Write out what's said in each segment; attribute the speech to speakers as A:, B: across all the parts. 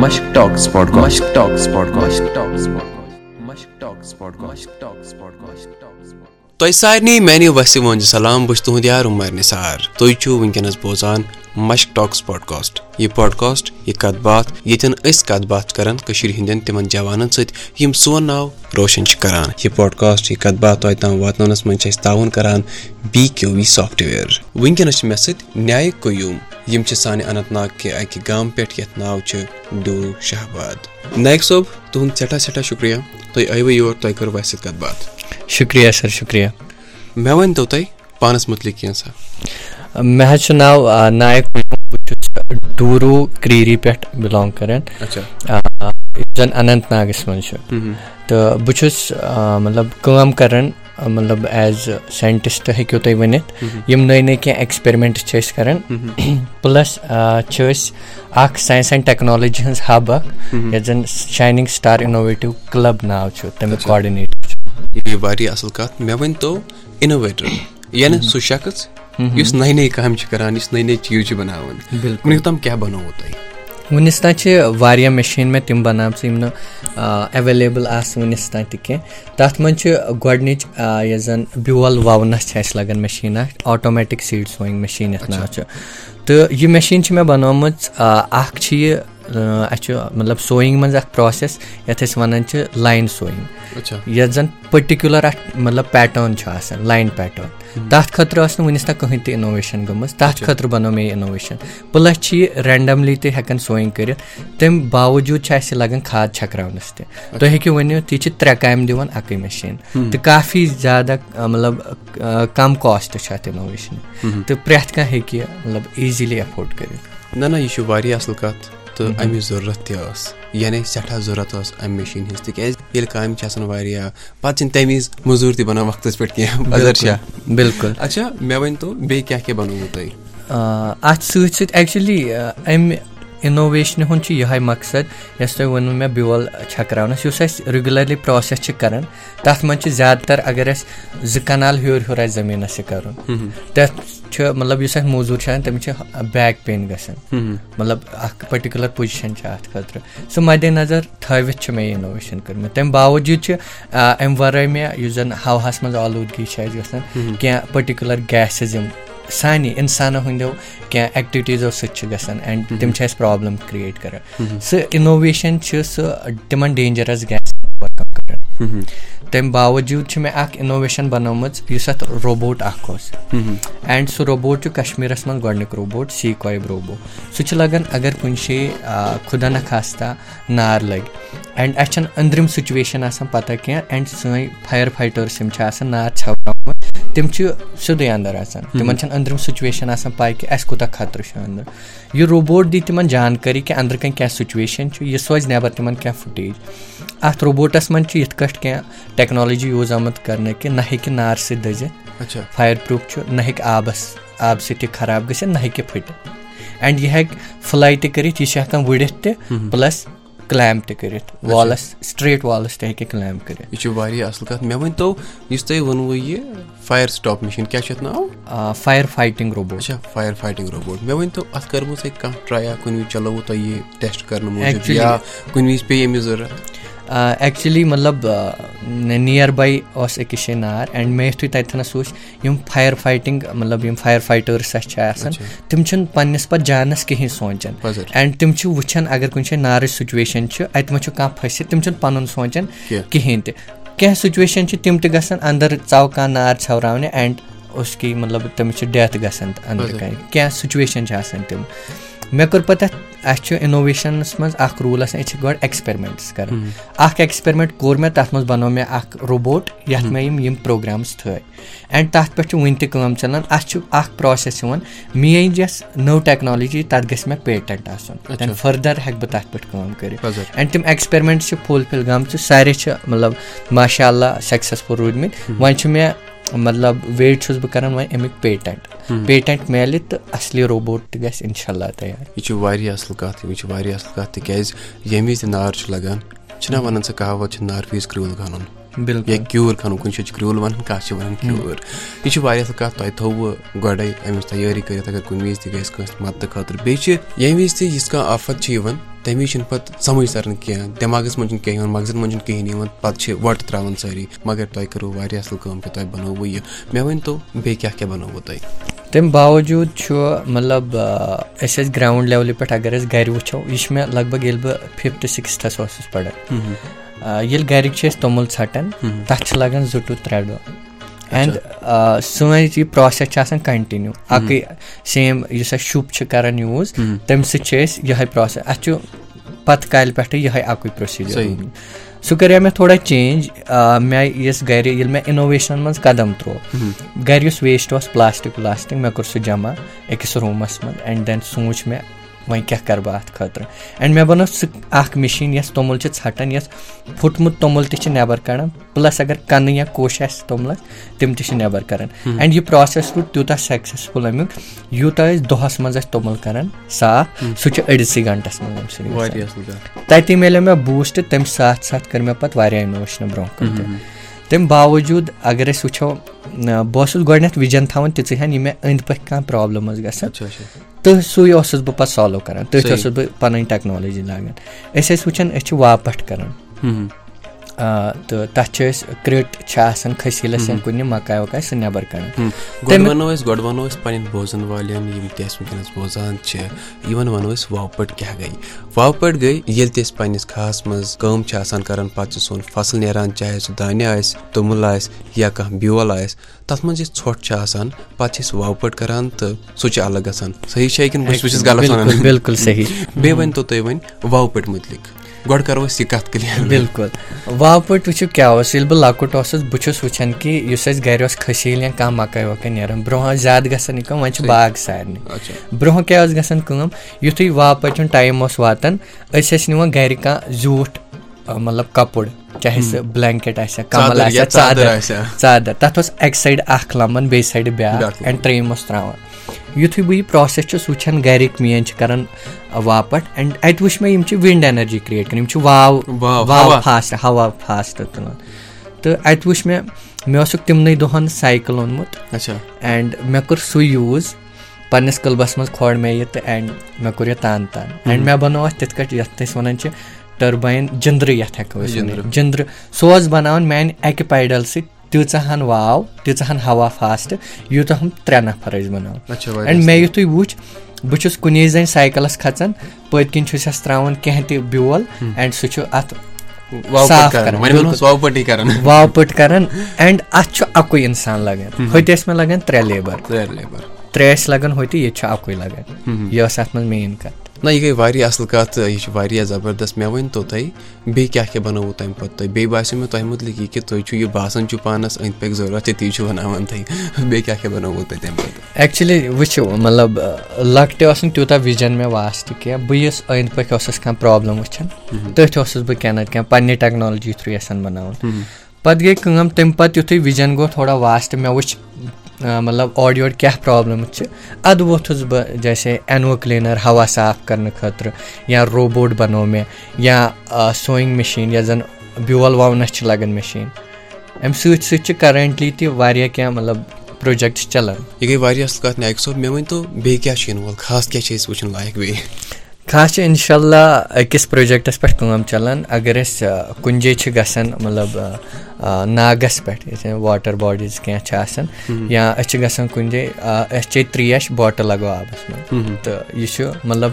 A: مشک ٹاکس پاڈ مشک ٹاکس پاڈ مشک ٹاکس پاڈ مشک ٹاکس پاڈ مشک ٹاکس پاڈ مشک ٹاکس
B: تۄہہِ سارنٕے میانہِ وسہِ ونج سلام بہٕ چھُس تُہُنٛد یار عمر نثار۔ تُہۍ چھِو وٕنکیٚنس بوزان۔ مشک ٹاکس یہِ پاڈکاسٹ یہِ کتھ باتھ ییٚتٮ۪ن أسۍ کتھ باتھ چھِ کران کٔشیٖر ہٕنٛدٮ۪ن تِمن جوانن سۭتۍ یِم سون ناو روشن چھِ کران۔ یہِ پاڈکاسٹ یہِ کتھ باتھ تۄہہِ تام واتناونس منٛز چھِ تعاوُن کران B Q V software وٕنکیٚنس چھِ مےٚ سۭتۍ نیایِک قیوٗم یِم چھِ سانہِ اننت ناگ کہِ اکہِ گامہٕ پٮ۪ٹھ یتھ ناو چھُ شہباد۔ نایک صٲب تُہُنٛد سٮ۪ٹھاہ سٮ۪ٹھاہ شُکریہ۔ تُہۍ آیوٕ یور تۄہہِ کٔروٕ اَسہِ سۭتۍ کتھ باتھ
C: شُکریہ سر شُکریہ۔
B: مےٚ ؤنۍتو تُہۍ پانس مُتعلِق کینٛژھا؟
C: مےٚ حظ چھُ ناو نایک بہٕ چھُس ڈوٗروٗ کرٛیٖری پٮ۪ٹھ بِلانٛگ کران۔
B: اچھا۔
C: یُس زَن اننت ناگَس منٛز چھُ۔ تہٕ بہٕ چھُس مطلب کٲم کران مطلب ایز ساینٹِسٹ ہیٚکِو تُہۍ ؤنِتھ۔ یِم نٔے نٔے کینٛہہ ایٚکٕسپیرمینٹ چھِ أسۍ کران۔ پٕلس چھِ أسۍ اکھ ساینس اینڈ ٹیکنالوجی ہٕنٛز ہب اکھ۔ یَتھ زَن شاینِنٛگ سٹار اِنوویٹِو کٕلب ناو چھُ تَمیُک کاڈِنیٹر چھُ۔
B: یہِ گٔے واریاہ اَصٕل کَتھ۔ مےٚ ؤنۍتو اِنوویٹر یعنی سُہ شخص یُس نٔے نٔے کامہِ چھُ کران یُس نٔے نٔے چیٖز چھُ بَناوان وٕنیُک تام کیاہ بَنووُ تۄہہِ
C: وُنیُس تام چھِ واریاہ مِشیٖن مےٚ تِم بَنامژٕ یِم نہٕ ایویلیبٕل آسہٕ وُنیُس تام تہِ کینٛہہ تَتھ منٛز چھِ گۄڈنِچ یۄس زَن بیول وَونَس چھِ اَسہِ لگان مِشیٖن اکھ آٹومیٹِک سیٖڈ سویِنٛگ مِشیٖن یَتھ ناو چھُ تہٕ یہِ مِشیٖن چھِ مےٚ بَنٲومٕژ اکھ چھِ یہِ اَسہِ چھُ مطلب سویِنٛگ منٛز اکھ پروسیس یَتھ أسۍ وَنان چھِ لاین سویِنٛگ یَتھ زَن پٔٹِکیوٗلر اکھ مطلب پیٹٲرٕن چھُ آسان لاین پیٹٲرٕن تَتھ خٲطرٕ ٲس نہٕ وُنیُس تام کٕہٕنۍ تہِ اِنوویشن گٔمٕژ. تَتھ خٲطرٕ بَنٲو مےٚ یہِ اِنوویشن پٕلس چھِ یہِ رینڈملی تہِ ہٮ۪کان سویِنٛگ کٔرِتھ. تَمہِ باوجوٗد چھِ اَسہِ لگان کھاد چھکراونَس تہِ۔ تُہۍ ہیٚکِو ؤنِتھ یہِ چھِ ترٛےٚ کامہِ دِوان اَکٕے مِشیٖن تہٕ کافی زیادٕ مطلب کَم کاسٹ چھُ اَتھ اِنوویشن تہٕ پرٛٮ۪تھ کانٛہہ ہیٚکہِ یہِ مطلب ایٖزِلی ایفٲڈ کٔرِتھ۔
B: نہ نہ یہِ چھُ واریاہ اَصٕل کَتھ۔ تہٕ اَمِچ ضروٗرت تہِ ٲس۔ یعنی سٮ۪ٹھاہ ضوٚرتھ ٲس اَمہِ مِشیٖن ہِنٛز تِکیازِ ییٚلہِ کامہِ چھِ آسان واریاہ پَتہٕ چھِنہٕ تَمہِ وِزِ موٚزوٗر تہِ بَنان وقتَس پٮ۪ٹھ کینٛہہ
C: بِلکُل
B: اچھا مےٚ ؤنۍتو بیٚیہِ کیاہ کیاہ بَنووُ تۄہہِ؟
C: اَتھ سۭتۍ سۭتۍ ایٚکچُؤلی اَمہِ اِنوویشنہِ ہُنٛد چھُ یِہوے مقصد یۄس تۄہہِ ووٚنوٕ مےٚ بیول چھکراونَس یُس اَسہِ رِگوٗلرلی پروسیس چھِ کران تَتھ منٛز چھِ زیادٕ تر اَگر اَسہِ زٕ کَنال ہیوٚر ہیوٚر آسہِ زٔمیٖنَس یہِ کَرُن۔ تَتھ چھُ مطلب یُس اَسہِ موزوٗر چھُ آسان تٔمِس چھِ بیک پین گژھان۔ مطلب اکھ پٔٹِکیوٗلر پُزِشن چھِ اَتھ خٲطرٕ۔ سُہ مَدِ نظر تھٲوِتھ چھِ مےٚ اِنوویشن کٔرمٕژ۔ تَمہِ باوجوٗد چھِ اَمہِ وَرٲے مےٚ یُس زَن ہواہَس منٛز آلوٗدگی چھِ اَسہِ گژھان کیٚنٛہہ پٔٹِکیوٗلر گیسِز یِم سانہِ اِنسانو ہٕنٛدیو کینٛہہ ایٚکٹِوِٹیٖزو سۭتۍ چھِ گژھان اینٛڈ تِم چھِ اَسہِ پرابلِم کران۔ سُہ اِنوویشن چھِ سُہ تِمن ڈینجرس گیس تَمہِ باوجوٗد چھِ مےٚ اکھ اِنوویشن بَنٲومٕژ یُس اَتھ روبوٹ اکھ اوس۔ اینٛڈ سُہ روبوٹ چھُ کشمیٖرس منٛز گۄڈٕنیُک روبوٹ سی کویب روبو سُہ چھُ لگان اگر کُنہِ جایہِ خُدا نہ خاستہ نار لگہِ۔ اینٛڈ اَسہِ چھنہٕ أنٛدرِم سُچویشن آسان پتہ کینٛہہ اینٛڈ سٲنۍ فایر فایٹٲرٕس یِم چھِ آسان نار ژھٮ۪وراوان تِم چھِ سیٚودُے اَندر اژان تِمن چھنہٕ أنٛدرِم سُچویشن آسان پاے کہِ اَسہِ کوٗتاہ خطرٕ چھُ أنٛدرٕ یہِ روبوٹ دی تِمن جانکٲری کہِ أنٛدرٕ کَنۍ کیاہ سُچویشن چھُ یہِ سوزِ نٮ۪بر تِمن کیاہ فُٹیج اَتھ روبوٹس منٛز چھُ یِتھ کٲٹھۍ کینٛہہ ٹیکنالوجی یوٗز آمُت کرنہٕ کہِ نہ ہیٚکہِ نار سۭتۍ دٔزِتھ فایر پروٗف چھُ نہ ہیٚکہِ آبس آبہٕ سۭتۍ یہِ خراب گٔژھِتھ نہ ہیٚکہِ پھٕٹِتھ۔ اینٛڈ یہِ ہیٚکہِ فٕلاے تہِ کٔرِتھ یہِ چھِ ہٮ۪کان وُڈِتھ تہِ پٕلس کٕلیم تہِ کٔرِتھ والس سٹریٹ والس تہِ ہیٚکہِ کٕلیم کٔرِتھ۔
B: یہِ چھُ واریاہ اَصٕل کَتھ۔ مےٚ ؤنۍتو یُس تۄہہِ ووٚنوُ یہِ فایر سٹاپ مِشیٖن کیاہ چھُ اَتھ ناو؟
C: فایر فایٹِنگ روبوٹ
B: اچھا فایر فایٹِنگ روبوٹ مےٚ ؤنۍتو اَتھ کٔرمٕژ تۄہہِ کانٛہہ ٹرایا کُنہِ وِزِ چلووُ تۄہہِ یہِ ٹیسٹ کرنہٕ موٗجوٗب یا کُنہِ وِزِ پیٚیہِ أمِچ ضوٚرتھ
C: ایٚکچُؤلی مطلب نِیر باے اوس أکِس جایہِ نار اینٛڈ مےٚ یِتھُے تَتٮ۪نس وٕچھ یِم فایر فایٹِنگ مطلب یِم فایر فایٹٲرٕس اَسہِ چھِ آسان تِم چھِنہٕ پَنٕنِس پَتہٕ جانَس کِہینۍ سونٛچان اینٛڈ تِم چھِ وٕچھان اَگر کُنہِ جایہِ نارٕچ سُچویشن چھِ اَتہِ ما چھُ کانٛہہ پھٔسِتھ تِم چھِنہٕ پَنُن سونٛچان کِہینۍ تہِ کیٚنٛہہ سُچویشن چھِ تِم تہِ گژھان اَندر ژاو کانٛہہ نار ژھٮ۪وراونہِ اینٛڈ اس کی مطلب تٔمِس چھِ ڈیتھ گژھان أنٛدرٕ کَنۍ کیٚنٛہہ سُچویشن چھِ آسان تِم مےٚ کٔر پَتہٕ اَتھ اَسہِ چھُ اِنوویشنَس منٛز اکھ روٗل آسان أسۍ چھِ گۄڈٕ ایٚکٕسپیرمینٹٕس کران. اکھ ایٚکٕسپیرمینٹ کوٚر مےٚ تَتھ منٛز بَنوو مےٚ اکھ روبوٹ یَتھ مےٚ یِم یِم پروگرامٕز تھٲے. اینٛڈ تَتھ پٮ۪ٹھ چھُ وُنہِ تہِ کٲم چلان. اَتھ چھُ اکھ پروسیس یِوان. میٲنۍ یۄس نٔو ٹیکنالوجی تَتھ گژھِ مےٚ پیٹنٹ آسُن. فٔردر ہٮ۪کہٕ بہٕ تَتھ پٮ۪ٹھ کٲم کٔرِتھ. اینٛڈ تِم ایٚکٕسپیرمینٹ چھِ فُل فِل گٔمژٕ. سارے چھِ مطلب ماشاء اللہ سکسیسفُل روٗدمٕتۍ وۄنۍ چھُ مےٚ مطلب ویٹ چھُس بہٕ کران وۄنۍ اَمیُک پیٹنٹ۔ پیٹنٹ میلہِ تہٕ اَصلی روبوٹ تہِ گژھِ اِنشاء اللہ تیار۔
B: یہِ چھُ واریاہ اَصٕل کَتھ یہِ چھِ واریاہ اَصٕل کَتھ تِکیازِ ییٚمہِ وِزِ تہِ نار چھُ لگان چھِنہ وَنان سۄ کہاوت چھِ نارٕ وِزِ کرٛوٗل کھنُن یا کیوٗر کھنُن کُنہِ جایہِ چھِ کرٛوٗل وَنان کانٛہہ چھِ وَنان کیوٗر؟ یہِ چھِ واریاہ اَصٕل کَتھ تۄہہِ تھوٚوُ گۄڈَے اَمِچ تیٲری کٔرِتھ اگر کُنہِ وِزِ تہِ گژھِ کٲنٛسہِ مدتہٕ خٲطرٕ۔ بیٚیہِ چھِ ییٚمہِ وِزِ تہِ یِژھ کانٛہہ آفت چھِ یِوان تَمہِ وِزِ چھُنہٕ پَتہٕ سَمجھ تران کینٛہہ دٮ۪ماغَس منٛز چھُنہٕ کینٛہہ یِوان مغزَن منٛز چھُنہٕ کِہیٖنۍ یِوان پَتہٕ چھِ وۄٹہٕ ترٛاوان سٲری مگر تۄہہِ کٔرٕو واریاہ اَصٕل کٲم کہِ تۄہہِ بَنووُ یہِ۔ مےٚ ؤنۍتو بیٚیہِ کیٛاہ کیٛاہ بَنووُ تۄہہِ؟
C: تَمہِ باوجوٗد چھُ مطلب أسۍ ٲسۍ گرٛاوُنٛڈ لیولہِ پٮ۪ٹھ اگر أسۍ گرِ وٕچھو یہِ چھُ مےٚ لگ بگ ییٚلہِ بہٕ فِفتھ سِکِستھَس اوسُس پَران ییٚلہِ گرِکۍ چھِ أسۍ توٚمُل ژھٹان تَتھ چھِ لگان زٕ ٹُو ترٛےٚ دۄہ۔ اینڈ سٲنۍ یہِ پروسیس چھِ آسان کَنٹِنیوٗ اَکٕے سیم یُس اَسہِ شُپ چھِ کران یوٗز تَمہِ سۭتۍ چھِ أسۍ یِہوے پروسیس اَتھ چھُ پَتہٕ کالہِ پٮ۪ٹھٕے یِہوے اَکُے پروسیٖجر سُہ کَریو مےٚ تھوڑا چینج مےٚ یۄس گرِ ییٚلہِ مےٚ اِنوویشنن منٛز قدم تروو۔ گرِ یُس ویسٹ اوس پلاسٹِک وِلاسٹِک مےٚ کوٚر سُہ جمع أکِس روٗمَس منٛز اینڈ دین سوٗنٛچ مےٚ وۄنۍ کیاہ کَرٕ بہٕ اَتھ خٲطرٕ؟ اینڈ مےٚ بَنٲو سُہ اکھ مِشیٖن یۄس توٚمُل چھِ ژھٹان یۄس پھُٹمُت توٚمُل تہِ چھِ نٮ۪بر کَڑان پٕلس اگر کَنہٕ یا کوٚش آسہِ توٚملَس تِم تہِ چھِ نٮ۪بر کَڑان اینڈ یہِ پروسیس روٗد تیوٗتاہ سَکسیسفُل اَمیُک یوٗتاہ أسۍ دۄہَس منٛز ٲسۍ توٚمُل کَران صاف سُہ چھُ أڑسٕے گنٛٹَس منٛز تَتی میلیو مےٚ بوٗسٹ تَمہِ ساتہٕ ساتہٕ کٔر مےٚ پَتہٕ واریاہ اِنوویشنہٕ برونٛہہ کُن تَمہِ باوجوٗد اگر أسۍ وٕچھو بہٕ اوسُس گۄڈٕنیٚتھ وِجن تھاوان تِژٕے ہن یہِ مےٚ أنٛدۍ پٔکۍ کانٛہہ پرابلِم ٲس گژھان۔ تہٕ سُے اوسُس بہٕ پَتہٕ سالو کران۔ تٔتھۍ اوسُس بہٕ پَنٕنۍ ٹیکنالجی لاگان۔ أسۍ ٲسۍ وٕچھان أسۍ چھِ واپَٹ کران۔ تہٕ تَتھ چھِ أسۍ کرٛٹ چھِ آسان کھٔسیٖلَس یا کُنہِ مکاے وکاے سُہ نٮ۪بر کَڑان
B: گۄڈٕ وَنو أسۍ گۄڈٕ وَنو أسۍ پَنٕنٮ۪ن بوزن والٮ۪ن یِم تہِ اَسہِ وٕنکیٚنَس بوزان چھِ یِمن وَنو أسۍ واپَٹ کیاہ گٔے واپَٹ گٔے ییٚلہِ تہِ أسۍ پَنٕنِس کھہَس منٛز کٲم چھِ آسان کران پَتہٕ چھُ سون فصٕل نیران چاہے سُہ دانہِ آسہِ توٚمُل آسہِ یا کانٛہہ بیول آسہِ تَتھ منٛز یُس ژھۄٹھ چھُ آسان پَتہٕ چھِ أسۍ واپَٹ کران تہٕ سُہ چھُ الگ گژھان صحیح چھا کِنہٕ بہٕ چھُس غلط وَنان
C: بِلکُل صحیح
B: بیٚیہِ ؤنۍتو تُہۍ وۄنۍ واپٔٹ مُتعلِق گۄڈٕ کَرو أسۍ یہِ کَتھ کٕلیر
C: بِلکُل واپٔٹ وٕچھِو کیاہ اوس ییٚلہِ بہٕ لۄکُٹ اوسُس بہٕ چھُس وٕچھان کہِ یُس اَسہِ گرِ اوس کھٔسیٖل یا کانٛہہ مکٲے وکٲے نیران برونٛہہ ٲسۍ زیادٕ گژھان یہِ کٲم وۄنۍ چھِ باغ سارنٕے برونٛہہ کیاہ ٲس گژھان کٲم یِتھُے واپَٹ ہُنٛد ٹایم اوس واتان أسۍ ٲسۍ نِوان گرِ کانٛہہ زیوٗٹھ مطلب کَپُر چاہے سُہ بلینکیٹ آسہِ ہا کَمل آسہِ ہا ژادر ژادر تَتھ اوس اَکہِ سایڈٕ اکھ لَمبان بیٚیہِ سایڈٕ بیاکھ اینڈ ترٛیٚیِم اوس تراوان۔ یِتھُے بہٕ یہِ پروسیس چھُس وٕچھان گرِکۍ میٲنۍ چھِ کران واپَٹ اینڈ اَتہِ وٕچھ مےٚ یِم چھِ وِنٛڈ ایٚنرجی کریٹ کران یِم چھِ واو واو فاسٹ ہوا۔ فاسٹ تُلان۔ تہٕ اَتہِ وٕچھ مےٚ مےٚ اوسُکھ تِمنٕے دۄہن سایکل اوٚنمُت اینڈ مےٚ کوٚر سُے یوٗز پَنٕنِس کٕلبَس منٛز کھول مےٚ یہِ تہٕ اینڈ مےٚ کوٚر یہِ تان تان۔ اینڈ مےٚ بَنوو اَتھ تِتھ کٲٹھۍ یَتھ أسۍ وَنان چھِ ٹٔرباین جِنٛدرٕ یَتھ ہٮ۪کو أسۍ جِنٛدرٕ۔ سُہ اوس بَناوان میانہِ اَکہِ پیڈَل سۭتۍ۔ تیٖژاہ ہن واو تیٖژاہ ہن ہوا فاسٹ یوٗتاہ ہُم ترٛےٚ نفر ٲسۍ بَناوان اینڈ مےٚ یِتھُے وٕچھ بہٕ چھُس کُنی زَنہِ سایکَلس کھژان پٔتۍ کِنۍ چھُس تراوان کیٚنٛہہ تہِ بیول اینڈ سُہ چھُ اَتھ صاف کران واپٔٹ کران اینڈ اَتھ چھُ اَکُے اِنسان لگان ہوٚتہِ ٲسۍ مےٚ لگان ترٛےٚ لیبر ترٛےٚ ٲسۍ لگان ہوٚتہِ ییٚتہِ چھُ اَکُے لگان یہِ ٲس اَتھ منٛز مین کَتھ
B: نہ یہِ گٔے واریاہ اَصٕل کَتھ یہِ چھِ واریاہ زَبردست مےٚ ؤنۍتو تُہۍ بیٚیہِ کیاہ کیاہ بَنووُ تَمہِ پَتہٕ تۄہہِ بیٚیہِ باسیٚو مےٚ تۄہہِ مُتعلِق یہِ کہِ تُہۍ چھِو یہِ باسان چھُ پانَس أنٛدۍ پٔکۍ ضروٗرت تہِ تی چھُ بَناوان تُہۍ بیٚیہِ کیاہ کیاہ بَنووُ تۄہہِ تَمہِ پَتہٕ
C: ایٚکچُؤلی وٕچھِو مطلب لۄکٹہِ اوس نہٕ تیوٗتاہ وِجن مےٚ واسٹ کینٛہہ بہٕ یُس أنٛدۍ پٔکۍ اوسُس کانٛہہ پرابلِم وٕچھان تٔتھۍ اوسُس بہٕ کینٛہہ نتہٕ کینٛہہ پننہِ ٹیکنالجی تھروٗ یژھان بَناوُن۔ پَتہٕ گٔے کٲم تَمہِ پَتہٕ یِتھُے وِجن گوٚو تھوڑا واسٹ مےٚ وٕچھ مطلب اورٕ یورٕ کیاہ پرابلِم چھِ؟ اَدٕ ووٚتھُس بہٕ جیسے اینو کٕلیٖنر ہوا صاف کرنہٕ خٲطرٕ یا روبوٹ بَنوو مےٚ یا سویِنٛگ مِشیٖن یۄس زَن بیول وَونَس چھِ لگان مِشیٖن اَمہِ سۭتۍ سۭتۍ چھِ کَرنٛٹلی تہِ واریاہ کینٛہہ مطلب پروجیکٹ چلان۔
B: یہِ گٔے واریاہ اَصٕل کَتھ نایک صٲب مےٚ ؤنۍتو بیٚیہِ کیاہ چھُ یِنہٕ وول خاص کیاہ چھِ أسۍ وٕچھُن لایق بیٚیہِ؟
C: خاص چھِ اِنشاء اللہ أکِس پروجیکٹس پٮ۪ٹھ کٲم چلان اگر أسۍ کُنہِ جایہِ چھِ گژھان مطلب ناگس پٮ۪ٹھ واٹر باڈیٖز کینٛہہ چھِ آسان یا أسۍ چھِ گژھان کُنہِ جایہِ أسۍ چے تریش باٹل لگو آبس منٛز تہٕ یہِ چھُ مطلب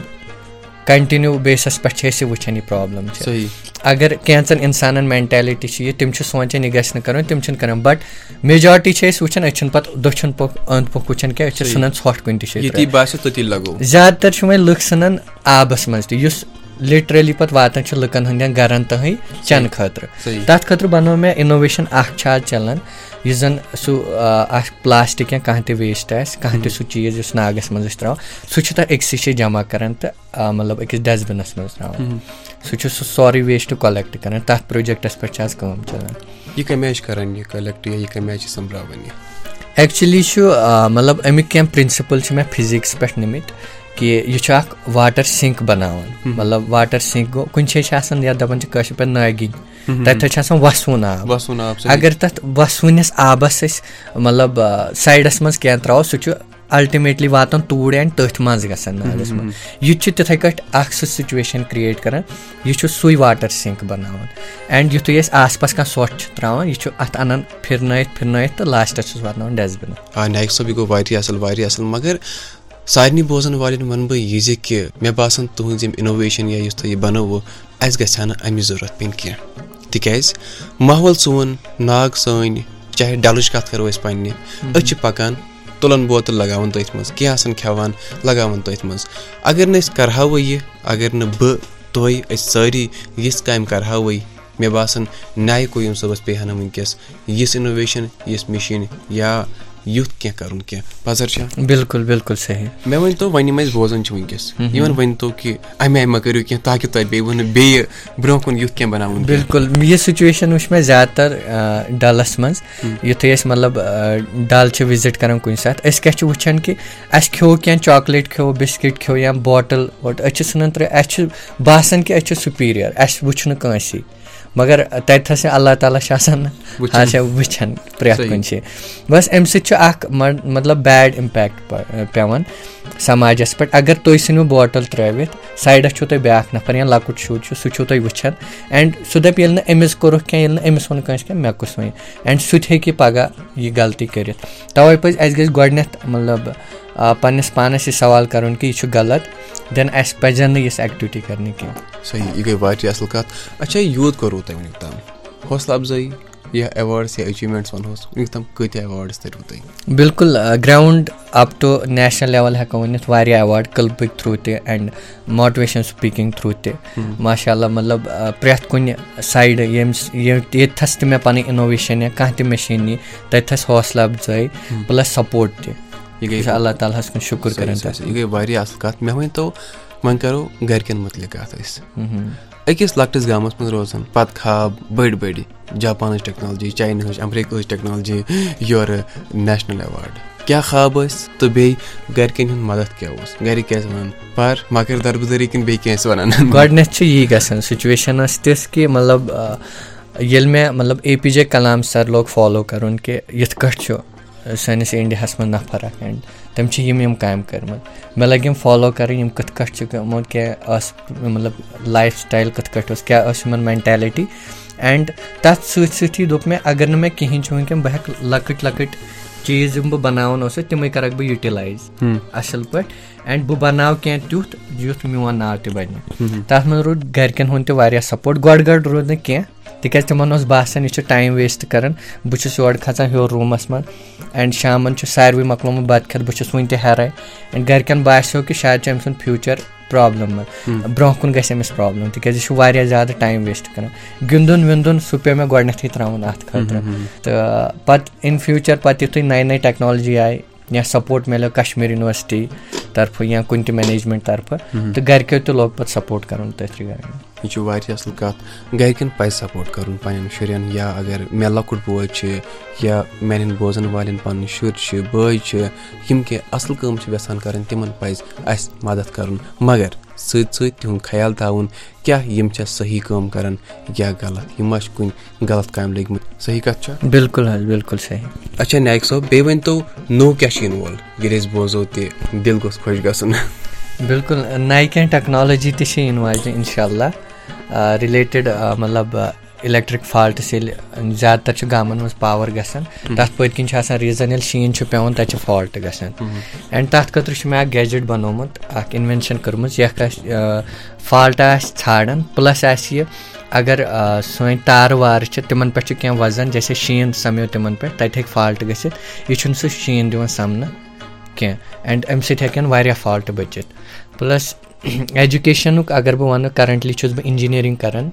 C: کَنٹِنیوٗ بیسَس پٮ۪ٹھ چھِ أسۍ یہِ وٕچھان یہِ پرابلِم چھِ۔ اگر کینٛژن اِنسانن مینٹیلٹی چھِ یہِ تِم چھِ سونٛچان یہِ گژھِ نہٕ کَرُن تِم چھِنہٕ کران۔ بٹ میجارٹی چھِ أسۍ وٕچھان أسۍ چھِنہٕ پَتہٕ دٔچھُن پوٚکھ أنٛدۍ پوٚکھ وٕچھان کینٛہہ أسۍ چھِ ژھٕنان ژھۄٹھ کُنہِ تہِ جایہِ زیادٕ تر چھِ وۄنۍ لُکھ ژھٕنان آبس منٛز تہِ یُس لِٹرلی پَتہٕ واتان چھِ لُکن ہٕنٛدٮ۪ن گرن تانۍ چٮ۪نہٕ خٲطرٕ تَتھ خٲطرٕ بَنٲو مےٚ اِنوویشن اکھ چھِ آز چلان یُس زَن سُہ اکھ پلاسٹِک یا کانٛہہ تہِ ویسٹ آسہِ کانٛہہ تہِ سُہ چیٖز یُس ناگس منٛز أسۍ تراوو سُہ چھُ تَتھ أکسٕے جایہِ جمع کران تہٕ مطلب أکِس ڈسٹ بِنس منٛز تراوان سُہ چھُ سُہ سورُے ویسٹ کۄلیکٹ کران تَتھ پروجیکٹس پٮ۪ٹھ چھِ آز کٲم چلان ایٚکچُؤلی چھُ مطلب اَمیُک کینٛہہ پرنسپٕل چھِ مےٚ فِزِکٕس پٮ۪ٹھ نِمٕتۍ کہِ یہِ چھُ اکھ واٹر سِنک بَناوان۔ مطلب واٹر سِنک گوٚو کُنہِ جایہِ چھِ آسان یَتھ دَپان چھِ کٲشِر پٲٹھۍ نٲگِنۍ تَتہِ چھُ آسان وَسوُن آب۔ اَگر تَتھ وَسوٗنِس آبَس أسۍ مطلب سایڈَس منٛز کیٚنٛہہ تراوو سُہ چھُ الٹِمیٹلی واتان توٗرۍ اینڈ تٔتھۍ منٛز گژھان نالَس منٛز۔ یہِ تہِ چھُ تِتھٕے کٲٹھۍ اکھ سُہ سُچویشن کریٹ کران۔ یہِ چھُ سُے واٹر سِنک بَناوان۔ اینڈ یِتھُے أسۍ آس پاس کانٛہہ ژھۄٹھ چھِ تراوان یہِ چھُ اَتھ اَنان پھِرنٲیِتھ پھِرنٲیِتھ تہٕ لاسٹس چھُس واتناوان ڈسٹ بِن
B: آ نایک صٲب یہِ گوٚو واریاہ اَصٕل واریاہ اَصٕل۔ مگر سارنٕے بوزن والٮ۪ن وَنہٕ بہٕ یہِ زِ کہِ مےٚ باسان یِم اِنوویشن یا یُس تۄہہِ یہِ بَنووُ اَسہِ گژھِ ہا نہٕ اَمِچ ضوٚرتھ پیٚنۍ کینٛہہ تِکیازِ ماحول سون ناگ سٲنۍ چاہے ڈلٕچ کَتھ کَرو أسۍ پنٕنہِ أسۍ چھِ پَکان تُلان بوتل لگاوان تٔتھۍ منٛز کینٛہہ آسان کھٮ۪وان لگاوان تٔتھۍ منٛز اگر نہٕ أسۍ کَرہاوٕے یہِ اگر نہٕ بہٕ تُہۍ أسۍ سٲری یِژھ کامہِ کَرہاوٕے مےٚ باسان نیہِ قیوٗم صٲبَس پیٚیہِ ہا نہٕ وٕنکیٚس یِژھ اِنوویشن یِژھ مِشیٖن یا یُتھ کینٛہہ کَرُن کینٛہہ پَزر چھا؟
C: بِلکُل بِلکُل صحیح۔
B: مےٚ ؤنۍتو وۄنۍ یِم أسۍ بوزان چھِ وٕنکیٚس یِمن ؤنۍتو کہِ اَمہِ آیہِ مہ کٔرِو کینٛہہ تاکہِ تۄہہِ بیٚیہِ وۄنۍ بیٚیہِ برونٛہہ کُن یُتھ کینٛہہ بَناوُن
C: بِلکُل یہِ سُچویشن وٕچھ مےٚ زیادٕ تر ڈلس منٛز۔ یِتھُے أسۍ مطلب ڈل چھِ وِزِٹ کران کُنہِ ساتہٕ أسۍ کیاہ چھِ وٕچھان کہِ اَسہِ کھیٚو کینٛہہ چاکلیٹ کھیٚو بِسکِٹ کھیٚو یا باٹل واٹل أسۍ چھِ ژھٕنان ترٛٲوِتھ اَسہِ چھُ باسان کہِ أسۍ چھِ سُپیٖریر اَسہِ وٕچھ نہٕ کٲنٛسے مگر تَتہِ ہسا اللہ تعالیٰ چھِ آسان آسیا وٕچھان پرٛٮ۪تھ کُنہِ جایہِ بَس اَمہِ سۭتۍ چھُ اکھ مطلب بیڈ اِمپیکٹ پیٚوان سماجس پٮ۪ٹھ۔ اگر تُہۍ ژھٕنِو باٹل ترٲوِتھ سایڈس چھُو تۄہہِ بیاکھ نفر یا لۄکُٹ شُر چھُ سُہ چھُو تُہۍ وٕچھان۔ اینڈ سُہ دَپہِ ییٚلہِ نہٕ أمِس کوٚرُکھ کینٛہہ ییٚلہِ نہٕ أمِس ووٚن کٲنٛسہِ کینٛہہ مےٚ کُس اینڈ سُہ تہِ ہیٚکہِ پگاہ یہِ غلطی کٔرِتھ۔ تَوے پَزِ اَسہِ گژھِ گۄڈٕنیتھ مطلب پَنٕنِس پانَس یہِ سوال کَرُن کہِ یہِ چھُ غلط دٮ۪ن اَسہِ پَزن نہٕ یِژھ ایٚکٹِوِٹی کَرنہِ کینٛہہ
B: صحیح یہِ گٔے واریاہ اَصٕل کَتھ اچھا یوٗت کوٚروٕ تۄہہِ وٕنیُک تام حوصلہٕ اَفضٲیی یا ایواڈٕس یا ایچیٖومینٹٕس وَنہوس وٕنیُک تام کۭتیاہ ایواڈٕس تٔرِو تۄہہِ
C: بِلکُل ground up to national level ہٮ۪کو ؤنِتھ واریاہ ایواڈ کٕلبٕکۍ تھروٗ تہِ اینڈ ماٹِویشن سُپیٖکِنگ تھروٗ تہِ ماشاء اللہ مطلب پرٛٮ۪تھ کُنہِ سایڈٕ ییٚمہِ ییٚتھس تہِ مےٚ پَنٕنۍ اِنوویشن یا کانٛہہ تہِ مِشیٖن نی تَتہِ تھس حوصلہٕ اَفضٲیی پٕلس سپوٹ تہِ یہِ گٔے اللہ تعالیٰ ہس کُن شُکُر کران
B: یہِ گٔے واریاہ اَصٕل کَتھ مےٚ ؤنۍتو وۄنۍ کَرو گرِکٮ۪ن مُتعلِق کَتھ أسۍ أکِس لۄکٹِس گامَس منٛز روزان پَتہٕ خاب بٔڑۍ بٔڑۍ جاپانٕچ ٹیکنالجی چایناہٕچ اَمریٖکہٕچ ٹیکنالجی یورٕ نیشنل ایواڈ کیاہ خاب ٲسۍ تہٕ بیٚیہِ گرِکٮ۪ن ہُنٛد مدد کیاہ اوس گرِکۍ کیٛاہ ٲسۍ وَنان پر مکر دربٕدٔری کِنہٕ بیٚیہِ کیٚنٛہہ ٲسۍ وَنان
C: گۄڈٕنیتھ چھِ یی گژھان سُچویشن ٲس تِژھ کہِ مطلب ییٚلہِ مےٚ مطلب اے پی جے کلام سر لوگ فالو کرُن کہِ یِتھ کٲٹھۍ چھُ سٲنِس اِنڈیاہس منٛز نفر اکھ اینڈ تٔمۍ چھِ یِم یِم کامہِ کٔرمٕژ مےٚ لٔگۍ یِم فالو کَرٕنۍ یِم کِتھ کٲٹھۍ چھِ گٔمٕتۍ کیٛاہ ٲس مطلب لایف سٹایل کِتھ کٲٹھۍ اوس کیٛاہ ٲس یِمن مینٹیلٹی۔ اینڈ تَتھ سۭتۍ سۭتی دوٚپ مےٚ اگر نہٕ مےٚ کِہیٖنۍ چھُ وٕنکیٚن بہٕ ہٮ۪کہٕ لۄکٕٹۍ لۄکٕٹۍ چیٖز یِم بہٕ بَناوان اوسُس تِمے کَرَکھ بہٕ یوٗٹِلایز اَصٕل پٲٹھۍ۔ اینڈ بہٕ بَناو کینٛہہ تیُتھ یُتھ میون ناو تہِ بَنہِ۔ تَتھ منٛز روٗد گرِکٮ۪ن ہُنٛد تہِ واریاہ سپوٹ۔ گۄڈٕ گۄڈٕ روٗد نہٕ کینٛہہ۔ تِکیازِ تِمن اوس باسان یہِ چھُ ٹایم ویسٹ کران۔ بہٕ چھُس یورٕ کھژان ہیوٚر روٗمَس منٛز اینڈ شامَن چھُ ساروٕے مۄکلومُت بَتہٕ کھٮ۪تھ بہٕ چھُس وُنہِ تہِ ہیرے۔ اینڈ گرِکٮ۪ن باسیٚو کہِ شاید چھُ أمۍ سُنٛد فیوٗچر پرابلِم منٛز برونٛہہ کُن گژھِ أمِس پرابلِم تِکیازِ یہِ چھُ واریاہ زیادٕ ٹایم ویسٹ کران۔ گِنٛدُن وِنٛدُن سُہ پیٚو مےٚ گۄڈٕنیتھٕے تراوُن اَتھ خٲطرٕ۔ تہٕ پَتہٕ اِن فیوٗچر پَتہٕ یِتھُے نَیہِ نَیہِ ٹیکنالجی آیہِ یا سپوٹ مِلیو کشمیٖر یُنورسٹی طرفہٕ یا کُنہِ تہِ مینیجمینٹ طرفہٕ تہٕ گرِکیو تہِ لوگ پَتہٕ سپوٹ کَرُن تٔتھۍ رِگاڈِنٛگ
B: یہِ چھُ واریاہ اَصٕل کَتھ گرِکٮ۪ن پَزِ سپوٹ کَرُن پنٕنٮ۪ن شُرٮ۪ن یا اگر مےٚ لۄکُٹ بوے چھُ یا میانٮ۪ن بوزن والٮ۪ن پَنٕنۍ شُرۍ چھِ بٲے چھِ یِم کینٛہہ اَصٕل کٲم چھِ یژھان کَرٕنۍ تِمن پَزِ اَسہِ مدد کَرُن۔ مگر سۭتۍ سۭتۍ تِہُنٛد خیال تھاوُن کیاہ یِم چھا صحیح کٲم کران یا غلط؟ یِم ما چھِ کُنہِ غلط کامہِ لٔگمٕتۍ صحیح کَتھ چھا؟
C: بِلکُل حظ بِلکُل صحیح۔
B: اچھا نیک صٲب بیٚیہِ ؤنۍتو نوٚو کیاہ چھُ یِنہٕ وول ییٚلہِ أسۍ بوزو تہِ دِل گوٚژھ خۄش گژھُن
C: بِلکُل نَیہِ کینٛہہ تہِ چھِ یِنہٕ واجیٚنۍ اِنشاء اللہ رِلیٹِڈ مطلب اِلیکٹرک فالٹٕس ییٚلہِ زیادٕ تر چھُ گامن منٛز پاور گژھان تَتھ پٔتۍ کِنۍ چھُ آسان ریٖزن ییٚلہِ شیٖن چھُ پیٚوان تَتہِ چھُ فالٹ گژھان. اینڈ تَتھ خٲطرٕ چھُ مےٚ اکھ گیجٹ بنومُت اکھ اِنوینشن کٔرمٕژ یَتھ آسہِ فالٹ آسہِ ژھانڈان پٕلس آسہِ یہِ اگر سٲنۍ تارٕ وارٕ چھِ تِمن پٮ۪ٹھ چھُ کینٛہہ وزن جیسے شیٖن سمیو تِمن پٮ۪ٹھ تَتہِ ہیٚکہِ فالٹ گٔژھِتھ یہِ چھُنہٕ سُہ شیٖن دِوان سَمنہٕ کینٛہہ. اینڈ اَمہِ سۭتۍ ہیٚکن واریاہ فالٹ بٔچِتھ. پٕلس ایجوکیشنُک اگر بہٕ وَنہٕ کرنٹلی چھُس بہٕ اِنجیٖنرِنٛگ کران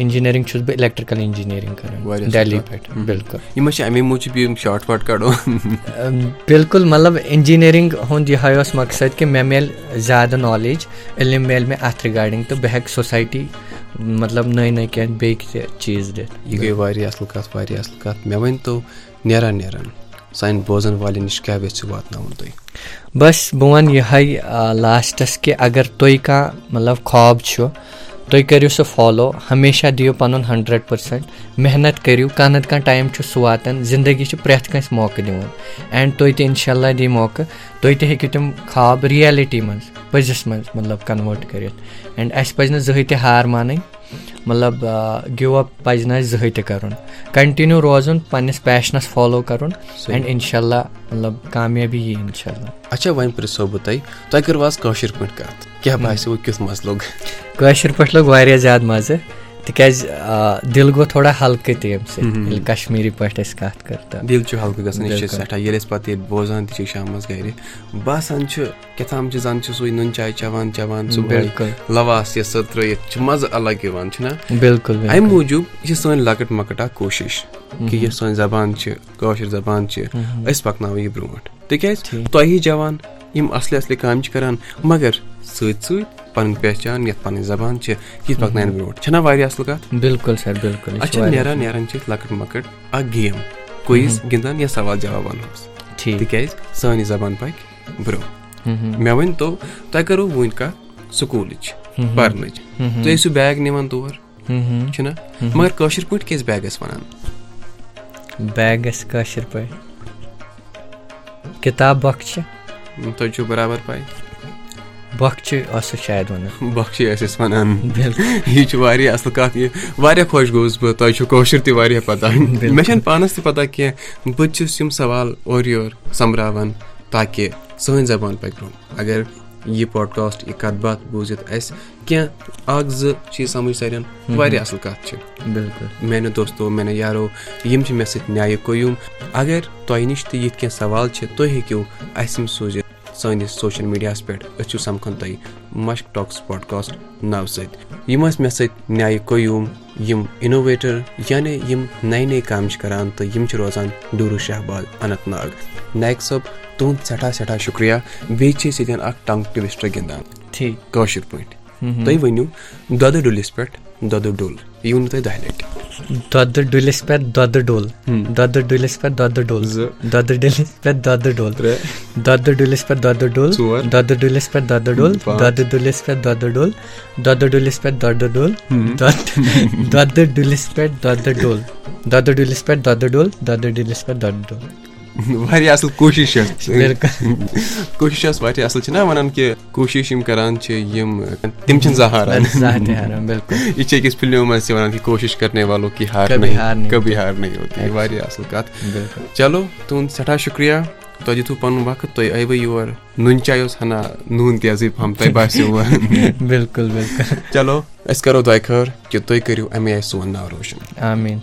C: اِنجیٖنرِنٛگ چھُس بہٕ الیکٹرکل اِنجیٖنرِنٛگ کران دہلی پٮ۪ٹھ بِلکُل
B: یِم چھِ اَمے موٗجوٗب یِم شاٹ وٹ کَڑو
C: بِلکُل مطلب اِنجیٖنرِنٛگ ہُنٛد یِہوے اوس مقصد کہِ مےٚ میلہِ زیادٕ نالیج علم میلہِ مےٚ اَتھ رِگاڈِنٛگ تہٕ بہٕ ہٮ۪کہٕ سوسایٹی مطلب نٔے نٔے کینٛہہ بیٚیہِ تہِ چیٖز دِتھ
B: یہِ گٔے واریاہ اَصٕل کَتھ واریاہ اَصٕل کَتھ مےٚ ؤنۍتو نیران نیران سانہِ بوزن والٮ۪ن نِش کیاہ یژھِو واتناوُن تُہۍ
C: بس بہٕ وَنہٕ یِہے لاسٹس کہِ اگر تۄہہِ کانٛہہ مطلب خواب چھُ تُہۍ کٔرِو سُہ فالو ہمیشہ دِیِو پَنُن ہنڈرنڈ پٔرسنٹ محنت کٔرِو کانٛہہ نتہٕ کانٛہہ ٹایم چھُ سُہ واتان زندگی چھِ پرٛٮ۪تھ کٲنٛسہِ موقعہٕ دِوان اینڈ تُہۍ تہِ اِنشاء اللہ دی موقعہٕ تُہۍ تہِ ہیٚکِو تِم خواب رِیلٹی منٛز پٔزِس منٛز مطلب کنوٲٹ کٔرِتھ اینڈ اَسہِ پَزِ نہٕ زٕہٕنۍ تہِ ہار مانٕنۍ مطلب گِو اپ پَزِ نہٕ اَسہِ زٕہٕنۍ تہِ کَرُن۔ کَنٹِنیوٗ روزُن پنٛنِس پیشنَس فالو کَرُن۔ اینڈ اِنشاء اللہ مطلب کامیٲبی یی اِنشاء اللہ
B: اچھا وۄنۍ پرٛژھو بہٕ تۄہہِ تۄہہِ کٔروا آز کٲشِر پٲٹھۍ کَتھ کیٛاہ باسیو کیُتھ مَزٕ لوٚگ؟
C: کٲشِر پٲٹھۍ لوٚگ واریاہ زیادٕ مَزٕ تِکیازِ دِل گوٚو تھوڑا ہلکہٕ تہِ ییٚمہِ سۭتۍ ییٚلہِ کشمیٖری پٲٹھۍ أسۍ کَتھ کٔر تہٕ
B: دِل چھُ ہلکہٕ گژھان یہِ چھِ سٮ۪ٹھاہ ییٚلہِ أسۍ پَتہٕ ییٚتہِ بوزان تہِ چھِ شامَس گرِ باسان چھُ کیٛاہ تام چھِ زَن چھِ سُے نُن چاے چٮ۪وان چٮ۪وان لواس یَس سۭتۍ ترٲیِتھ چھُ مَزٕ الگ یِوان چھُنہ
C: بِلکُل
B: اَمہِ موٗجوٗب یہِ چھِ سٲنۍ لۄکٕٹ مۄکٕٹ اکھ کوٗشِش کہِ یۄس سٲنۍ زبان چھِ کٲشِر زبان چھِ أسۍ پَکناوو یہِ برونٛٹھ۔ تِکیازِ جوان یِم اَصلہِ اَصلہِ کامہِ چھِ کران مَگر سۭتۍ سۭتۍ پَنٕنۍ پہچان یَتھ پَنٕنۍ زبان چھِ یہِ پَکناون برونٛٹھ چھےٚ نہ واریاہ اَصٕل کَتھ؟
C: بِلکُل سر بِلکُل
B: اچھا نیران نیران چھِ أسۍ لۄکٕٹ مۄکٕٹ اکھ گیم۔ کُیِز گِنٛدان یا سوال جواب وَنہوس
C: ٹھیٖک۔
B: تِکیازِ سٲنۍ یہِ زبان پَکہِ برونٛہہ۔ مےٚ ؤنۍ تو تۄہہِ کَرو وٕنۍ کَتھ سکوٗلٕچ پَرنٕچ۔ تُہۍ ٲسِو بیگ نِوان تور چھُنہ مَگر کٲشِر پٲٹھۍ کیازِ بیگَس وَنان؟
C: بیگ گژھِ کٲشِر پٲٹھۍ۔ کِتاب بۄکچہِ
B: تۄہہِ چھُو برابر
C: بۄکچہِ ٲسٕس شاید وَنان
B: بۄکچہِ ٲسۍ أسۍ وَنان یہِ چھُ واریاہ اَصٕل کَتھ یہِ واریاہ خۄش گوٚوُس بہٕ تۄہہِ چھُو کٲشُر تہِ واریاہ پَتہ۔ مےٚ چھَنہٕ پانَس تہِ پَتہ کینٛہہ بہٕ تہِ چھُس یِم سوال اورٕ یورٕ سۄمبراوان تاکہِ سٲنۍ زبان پَکہِ برونٛہہ اگر یہِ پاڈکاسٹ یہِ کَتھ باتھ بوٗزِتھ اَسہِ کینٛہہ اَکھ زٕ چھِ یہِ سَمٕجھ سارن واریاہ اَصٕل کَتھ چھِ۔
C: بِلکُل
B: میانیو دوستو میانیو یارو یِم چھِ مےٚ سۭتۍ نیہِ قیوٗم اگر تۄہہِ نِش تہِ یِتھ کینٛہہ سوال چھِ تُہۍ ہیٚکِو اَسہِ یِم سوٗزِتھ سٲنِس سوشَل میٖڈیاہَس پٮ۪ٹھ أسۍ چھِو سَمکھان تۄہہِ مشک ٹاکٕس پاڈکاسٹ ناوٕ سۭتۍ۔ یِم ٲسۍ مےٚ سۭتۍ نیہِ قیوٗم یِم اِنوویٹر یعنی یِم نَیہِ نَیہِ کامہِ چھِ کران تہٕ یِم چھِ روزان ڈوٗروٗ شہباد اننت ناگ۔ نایک صٲب تُہُنٛد سٮ۪ٹھاہ سٮ۪ٹھاہ شُکرِیا بیٚیہِ چھِ أسۍ ییٚتٮ۪ن اکھ ٹنٛگ ٹوِسٹر گِنٛدان۔
C: ٹھیٖک۔
B: کٲشِر پٲٹھۍ۔ تُہۍ ؤنِو دۄدٕ ڈُلِس پٮ۪ٹھ دۄدٕ ڈُل۔
C: دۄدٕ ڈُلِس پٮ۪ٹھ دۄدٕ ڈوٚل دۄدٕ ڈوٚل
B: زٕ
C: دۄدٕ ڈُلِس پٮ۪ٹھ دۄدٕ ڈوٚل
B: ترٛےٚ
C: دۄدٕ ڈُلِس پٮ۪ٹھ دۄدٕ ڈوٚل
B: ژور
C: دۄدٕ ڈُلِس پٮ۪ٹھ دۄدٕ ڈوٚل
B: پانٛژھ
C: دۄدٕ ڈُلِس پٮ۪ٹھ دۄدٕ ڈوٚل دۄدٕ ڈُلِس پٮ۪ٹھ
B: واریاہ اَصٕل کوٗشِش کوٗشِش ٲس واریاہ اَصٕل چھِنہ وَنان کہِ کوٗشِش یِم کران چھِ یِم تِم چھِنہٕ زانٛہہ ہاران یہِ چھِ أکِس فِلمو منٛز تہِ وَنان کہِ کوٗشِش کَرنے والو کہِ ہار
C: کبھی ہار نہیں
B: کبھی ہار نہیں ہوتی واریاہ اَصٕل کَتھ چلو تُہُنٛد سٮ۪ٹھاہ شُکرِیا تۄہہِ دِتوٗ پَنُن وقت تُہۍ آیوٕ یور نُن چاے اوس ہنا نوٗن تیزٕے پَہَم تۄہہِ باسیٚو
C: بِلکُل بِلکُل
B: چلو أسۍ کَرو دۄیہِ خٲر کہِ تُہۍ کٔرِو اَمے آیہِ سون ناو روشَن
C: آمیٖن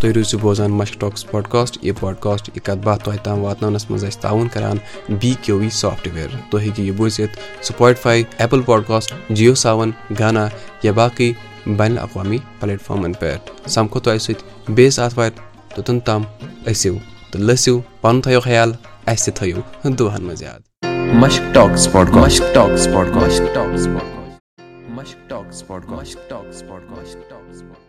B: تُہۍ روٗزِو بوزان مشک ٹاکٕس پاڈکاسٹ یہِ پاڈکاسٹ یہِ کَتھ باتھ تۄہہِ تام واتناونَس منٛز اَسہِ تعاوُن کَران بی کیو وی سافٹوِیَر۔ تُہۍ ہیٚکِو یہِ بوٗزِتھ Spotify Apple Podcast Jio Saavn Gaana یا باقٕے بین الاقوامی پلیٹ فارمَن پٮ۪ٹھ۔ سَمکھو تۄہہِ سۭتۍ بیٚیِس آتھوارِ توٚتَن تام ٲسِو تہٕ لٔسِو پَنُن تھٲیِو خیال اَسہِ تہِ تھٲیِو دُہَن منٛز یاد۔
A: Mushk talks podcast talks podcast talks podcast Mushk talks podcast talks podcast talks podcast